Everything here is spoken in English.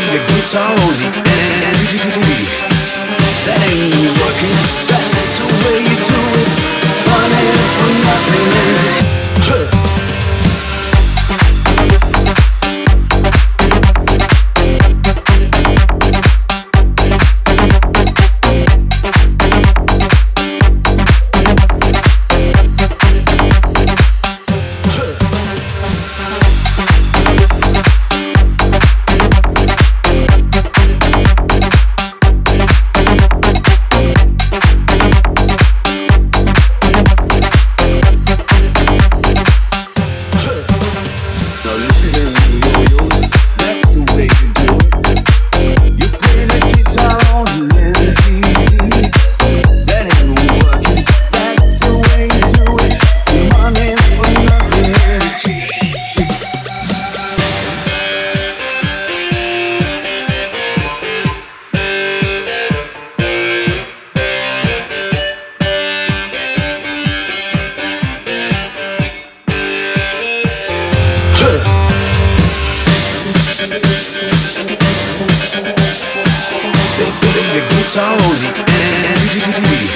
guitar on the end. That ain't working, that's the way you do it's only and